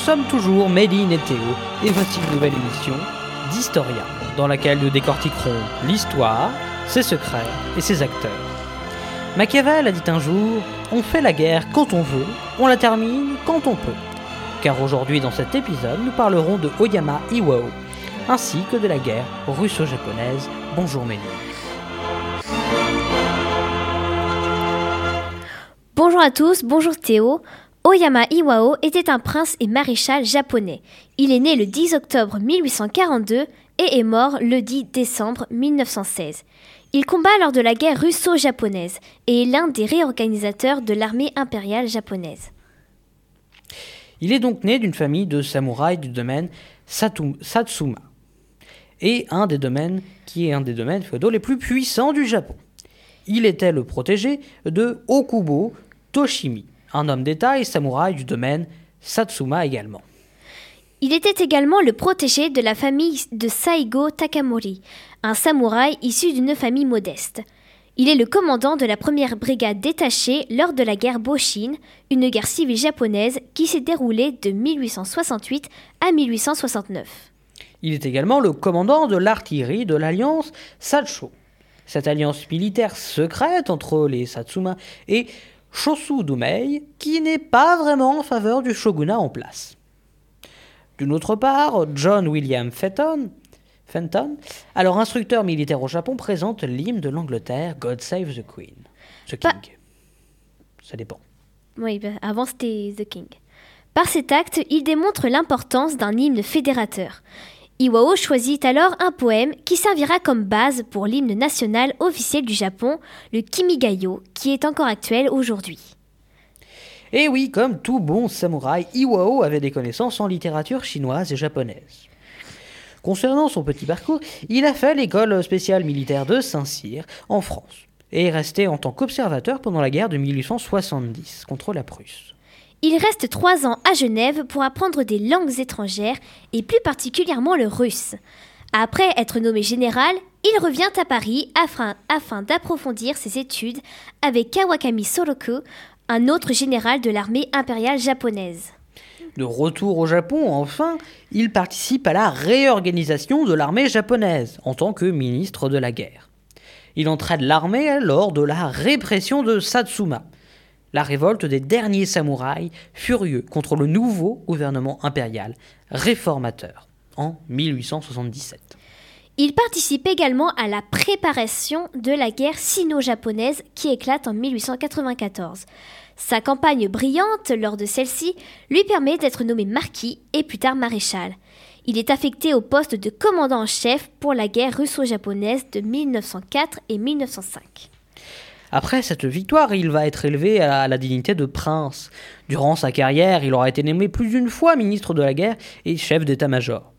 sommes toujours Méline et Théo et voici une nouvelle émission d'Historia dans laquelle nous décortiquerons l'histoire, ses secrets et ses acteurs. Machiavel a dit un jour On fait la guerre quand on veut, on la termine quand on peut. Car aujourd'hui, dans cet épisode, nous parlerons de Oyama Iwao ainsi que de la guerre russo-japonaise. Bonjour Méline. Bonjour à tous, bonjour Théo. Oyama Iwao était un prince et maréchal japonais. Il est né le 10 octobre 1842 et est mort le 10 décembre 1916. Il combat lors de la guerre russo-japonaise et est l'un des réorganisateurs de l'armée impériale japonaise. Il est donc né d'une famille de samouraïs du domaine Satsuma et un des domaines qui est un des domaines féodaux les plus puissants du Japon. Il était le protégé de Okubo Toshimi, un homme d'État et samouraï du domaine Satsuma également. Il était également le protégé de la famille de Saigo Takamori, un samouraï issu d'une famille modeste. Il est le commandant de la première brigade détachée lors de la guerre Boshin, une guerre civile japonaise qui s'est déroulée de 1868 à 1869. Il est également le commandant de l'artillerie de l'alliance Sacho. Cette alliance militaire secrète entre les Satsuma et Shosu Dumei, qui n'est pas vraiment en faveur du shogunat en place. D'une autre part, John William Fenton, Fenton, alors instructeur militaire au Japon, présente l'hymne de l'Angleterre God Save the Queen. The King. Ça dépend. Oui, bah, avant c'était The King. Par cet acte, il démontre l'importance d'un hymne fédérateur. Iwao choisit alors un poème qui servira comme base pour l'hymne national officiel du Japon, le Kimigayo, qui est encore actuel aujourd'hui. Et oui, comme tout bon samouraï, Iwao avait des connaissances en littérature chinoise et japonaise. Concernant son petit parcours, il a fait l'école spéciale militaire de Saint-Cyr en France et est resté en tant qu'observateur pendant la guerre de 1870 contre la Prusse. Il reste trois ans à Genève pour apprendre des langues étrangères et plus particulièrement le russe. Après être nommé général, il revient à Paris afin, d'approfondir ses études avec Kawakami Soroku, un autre général de l'armée impériale japonaise. De retour au Japon, enfin, il participe à la réorganisation de l'armée japonaise en tant que ministre de la guerre. Il entraîne l'armée lors de la répression de Satsuma, la révolte des derniers samouraïs furieux contre le nouveau gouvernement impérial réformateur en 1877. Il participe également à la préparation de la guerre sino-japonaise qui éclate en 1894. Sa campagne brillante lors de celle-ci lui permet d'être nommé marquis et plus tard maréchal. Il est affecté au poste de commandant en chef pour la guerre russo-japonaise de 1904 et 1905. Après cette victoire, il va être élevé à la dignité de prince. Durant sa carrière, il aura été nommé plus d'une fois ministre de la guerre et chef d'état-major.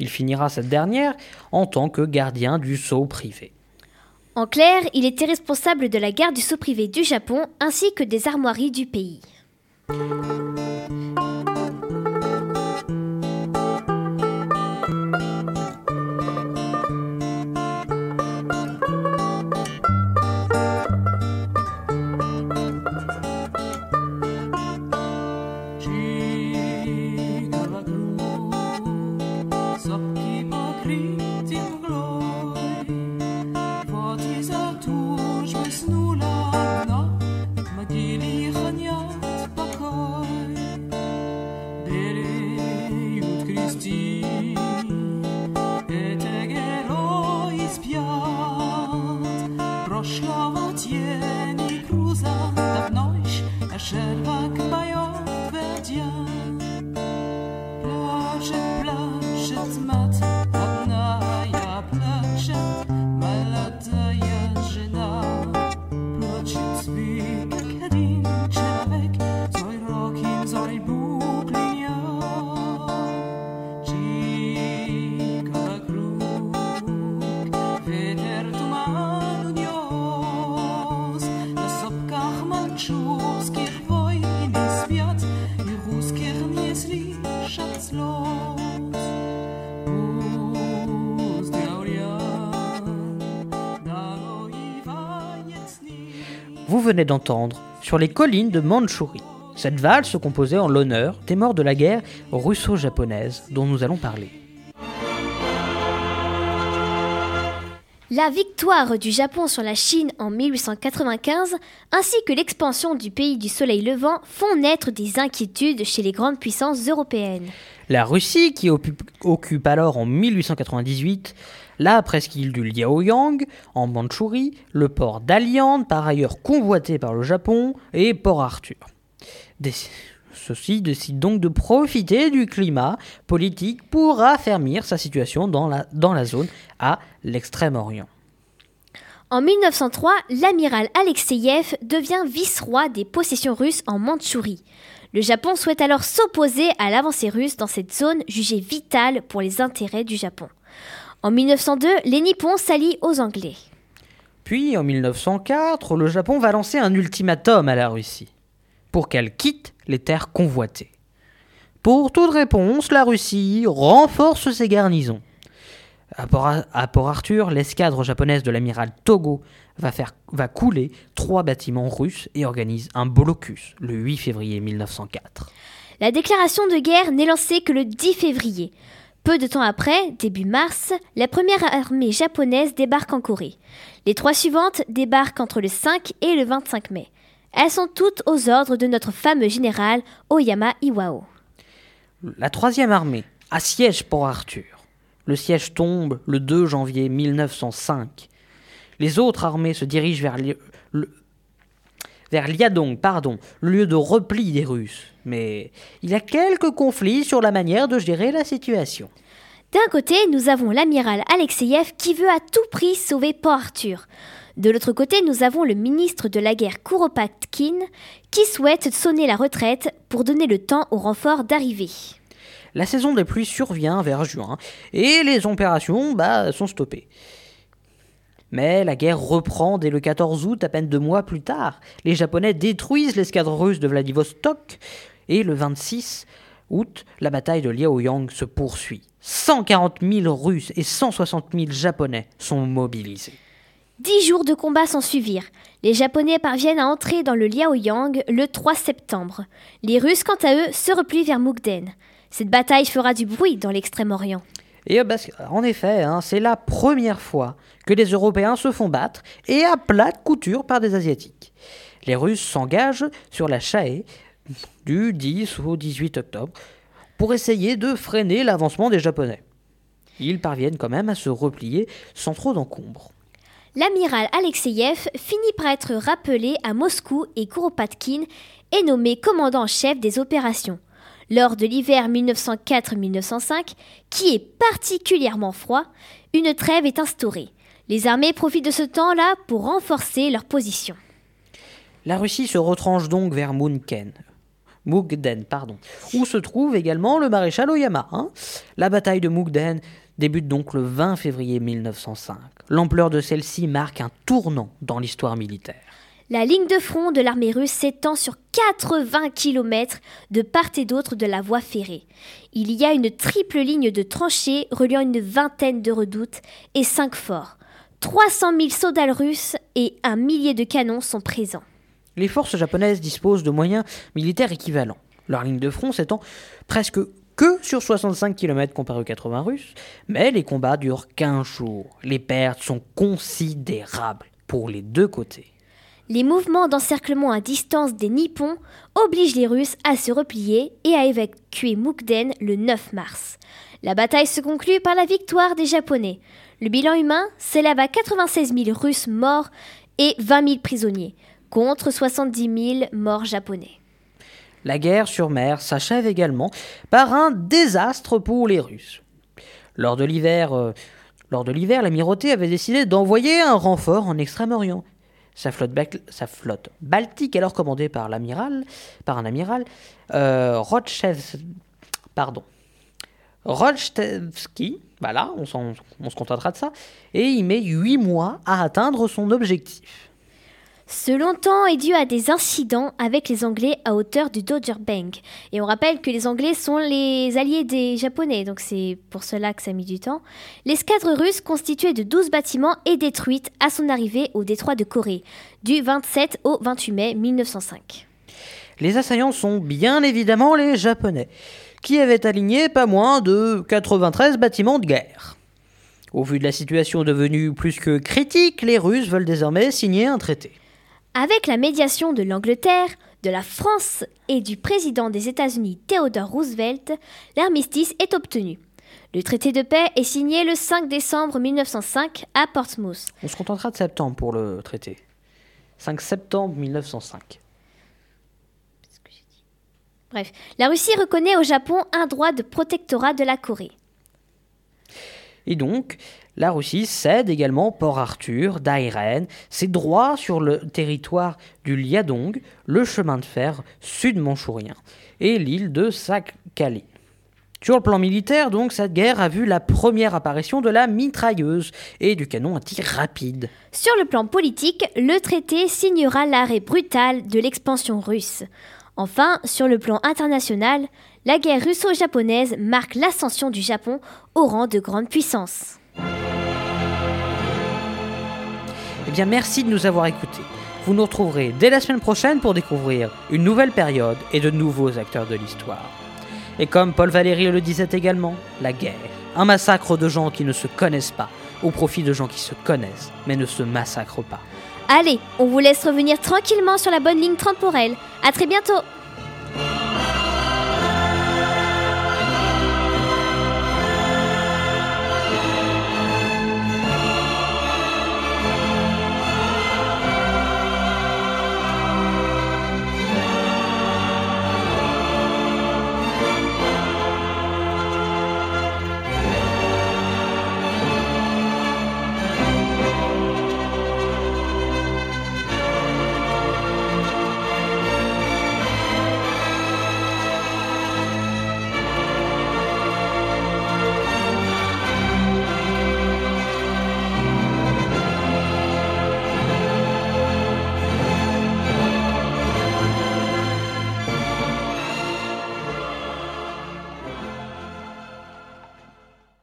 Il finira cette dernière en tant que gardien du sceau privé. En clair, il était responsable de la garde du sceau privé du Japon ainsi que des armoiries du pays. Szerpak bajowe dzia Plaże, plaże z mat Одна я плаче Молодая жена Плачет свет Vous venez d'entendre Sur les collines de Mandchourie, Cette valse se composait en l'honneur des morts de la guerre russo-japonaise dont nous allons parler. La victoire du Japon sur la Chine en 1895, ainsi que l'expansion du pays du soleil levant, font naître des inquiétudes chez les grandes puissances européennes. La Russie, qui occupe alors en 1898 la presqu'île du Liaoyang, en Mandchourie, le port d'Aliande, par ailleurs convoité par le Japon, et Port Arthur. Ceci décide donc de profiter du climat politique pour affermir sa situation dans la, dans la zone à l'extrême-orient. En 1903, l'amiral Alexeyev devient vice-roi des possessions russes en Mandchourie. Le Japon souhaite alors s'opposer à l'avancée russe dans cette zone jugée vitale pour les intérêts du Japon. En 1902, les Nippons s'allient aux Anglais. Puis, en 1904, le Japon va lancer un ultimatum à la Russie pour qu'elle quitte les terres convoitées. Pour toute réponse, la Russie renforce ses garnisons. À Port, Arthur, l'escadre japonaise de l'amiral Togo va, faire, va couler trois bâtiments russes et organise un blocus le 8 février 1904. La déclaration de guerre n'est lancée que le 10 février. Peu de temps après, début mars, la première armée japonaise débarque en Corée. Les trois suivantes débarquent entre le 5 et le 25 mai. Elles sont toutes aux ordres de notre fameux général Oyama Iwao. La troisième armée assiège Port Arthur. Le siège tombe le 2 janvier 1905. Les autres armées se dirigent vers, le, vers Liadong, pardon, le lieu de repli des Russes. Mais il y a quelques conflits sur la manière de gérer la situation. D'un côté, nous avons l'amiral Alexeyev qui veut à tout prix sauver Port Arthur. De l'autre côté, nous avons le ministre de la guerre Kuropatkin qui souhaite sonner la retraite pour donner le temps au renfort d'arriver. La saison des pluies survient vers juin et les opérations bah, sont stoppées. Mais la guerre reprend dès le 14 août, à peine deux mois plus tard. Les Japonais détruisent l'escadre russe de Vladivostok et le 26 août, la bataille de Liaoyang se poursuit. 140 000 Russes et 160 000 Japonais sont mobilisés. Dix jours de combat s'en suivirent. Les Japonais parviennent à entrer dans le Liaoyang le 3 septembre. Les Russes, quant à eux, se replient vers Mukden. Cette bataille fera du bruit dans l'extrême-orient. Et euh, en effet, hein, c'est la première fois que les Européens se font battre et à plate couture par des Asiatiques. Les Russes s'engagent sur la Chaé du 10 au 18 octobre pour essayer de freiner l'avancement des Japonais. Ils parviennent quand même à se replier sans trop d'encombre. L'amiral Alexeyev finit par être rappelé à Moscou et Kuropatkin est nommé commandant en chef des opérations. Lors de l'hiver 1904-1905, qui est particulièrement froid, une trêve est instaurée. Les armées profitent de ce temps-là pour renforcer leur position. La Russie se retranche donc vers Munken, pardon, où se trouve également le maréchal Oyama. Hein? La bataille de Mukden débute donc le 20 février 1905. L'ampleur de celle-ci marque un tournant dans l'histoire militaire. La ligne de front de l'armée russe s'étend sur 80 km de part et d'autre de la voie ferrée. Il y a une triple ligne de tranchées reliant une vingtaine de redoutes et cinq forts. 300 000 soldats russes et un millier de canons sont présents. Les forces japonaises disposent de moyens militaires équivalents. Leur ligne de front s'étend presque que sur 65 km comparé aux 80 russes, mais les combats durent 15 jours. Les pertes sont considérables pour les deux côtés. Les mouvements d'encerclement à distance des Nippons obligent les Russes à se replier et à évacuer Mukden le 9 mars. La bataille se conclut par la victoire des Japonais. Le bilan humain s'élève à 96 000 Russes morts et 20 000 prisonniers, contre 70 000 morts japonais. La guerre sur mer s'achève également par un désastre pour les Russes. Lors de l'hiver, euh, lors de l'hiver, l'amirauté avait décidé d'envoyer un renfort en Extrême-Orient. Sa flotte, baltique, alors commandée par l'amiral, par un amiral, euh, pardon, voilà, on, on se contentera de ça, et il met huit mois à atteindre son objectif. Ce longtemps est dû à des incidents avec les Anglais à hauteur du Dodger Bank. Et on rappelle que les Anglais sont les alliés des Japonais, donc c'est pour cela que ça a mis du temps. L'escadre russe constituée de 12 bâtiments est détruite à son arrivée au détroit de Corée, du 27 au 28 mai 1905. Les assaillants sont bien évidemment les Japonais, qui avaient aligné pas moins de 93 bâtiments de guerre. Au vu de la situation devenue plus que critique, les Russes veulent désormais signer un traité. Avec la médiation de l'Angleterre, de la France et du président des États-Unis Theodore Roosevelt, l'armistice est obtenu. Le traité de paix est signé le 5 décembre 1905 à Portsmouth. On se contentera de septembre pour le traité. 5 septembre 1905. Bref, la Russie reconnaît au Japon un droit de protectorat de la Corée. Et donc, la Russie cède également Port Arthur, Dairen, ses droits sur le territoire du Liadong, le chemin de fer sud-manchourien et l'île de Sakhalin. Sur le plan militaire, donc, cette guerre a vu la première apparition de la mitrailleuse et du canon à tir rapide. Sur le plan politique, le traité signera l'arrêt brutal de l'expansion russe. Enfin, sur le plan international, la guerre russo-japonaise marque l'ascension du Japon au rang de grande puissance. Eh bien, merci de nous avoir écoutés. Vous nous retrouverez dès la semaine prochaine pour découvrir une nouvelle période et de nouveaux acteurs de l'histoire. Et comme Paul Valéry le disait également, la guerre, un massacre de gens qui ne se connaissent pas, au profit de gens qui se connaissent, mais ne se massacrent pas. Allez, on vous laisse revenir tranquillement sur la bonne ligne temporelle. À très bientôt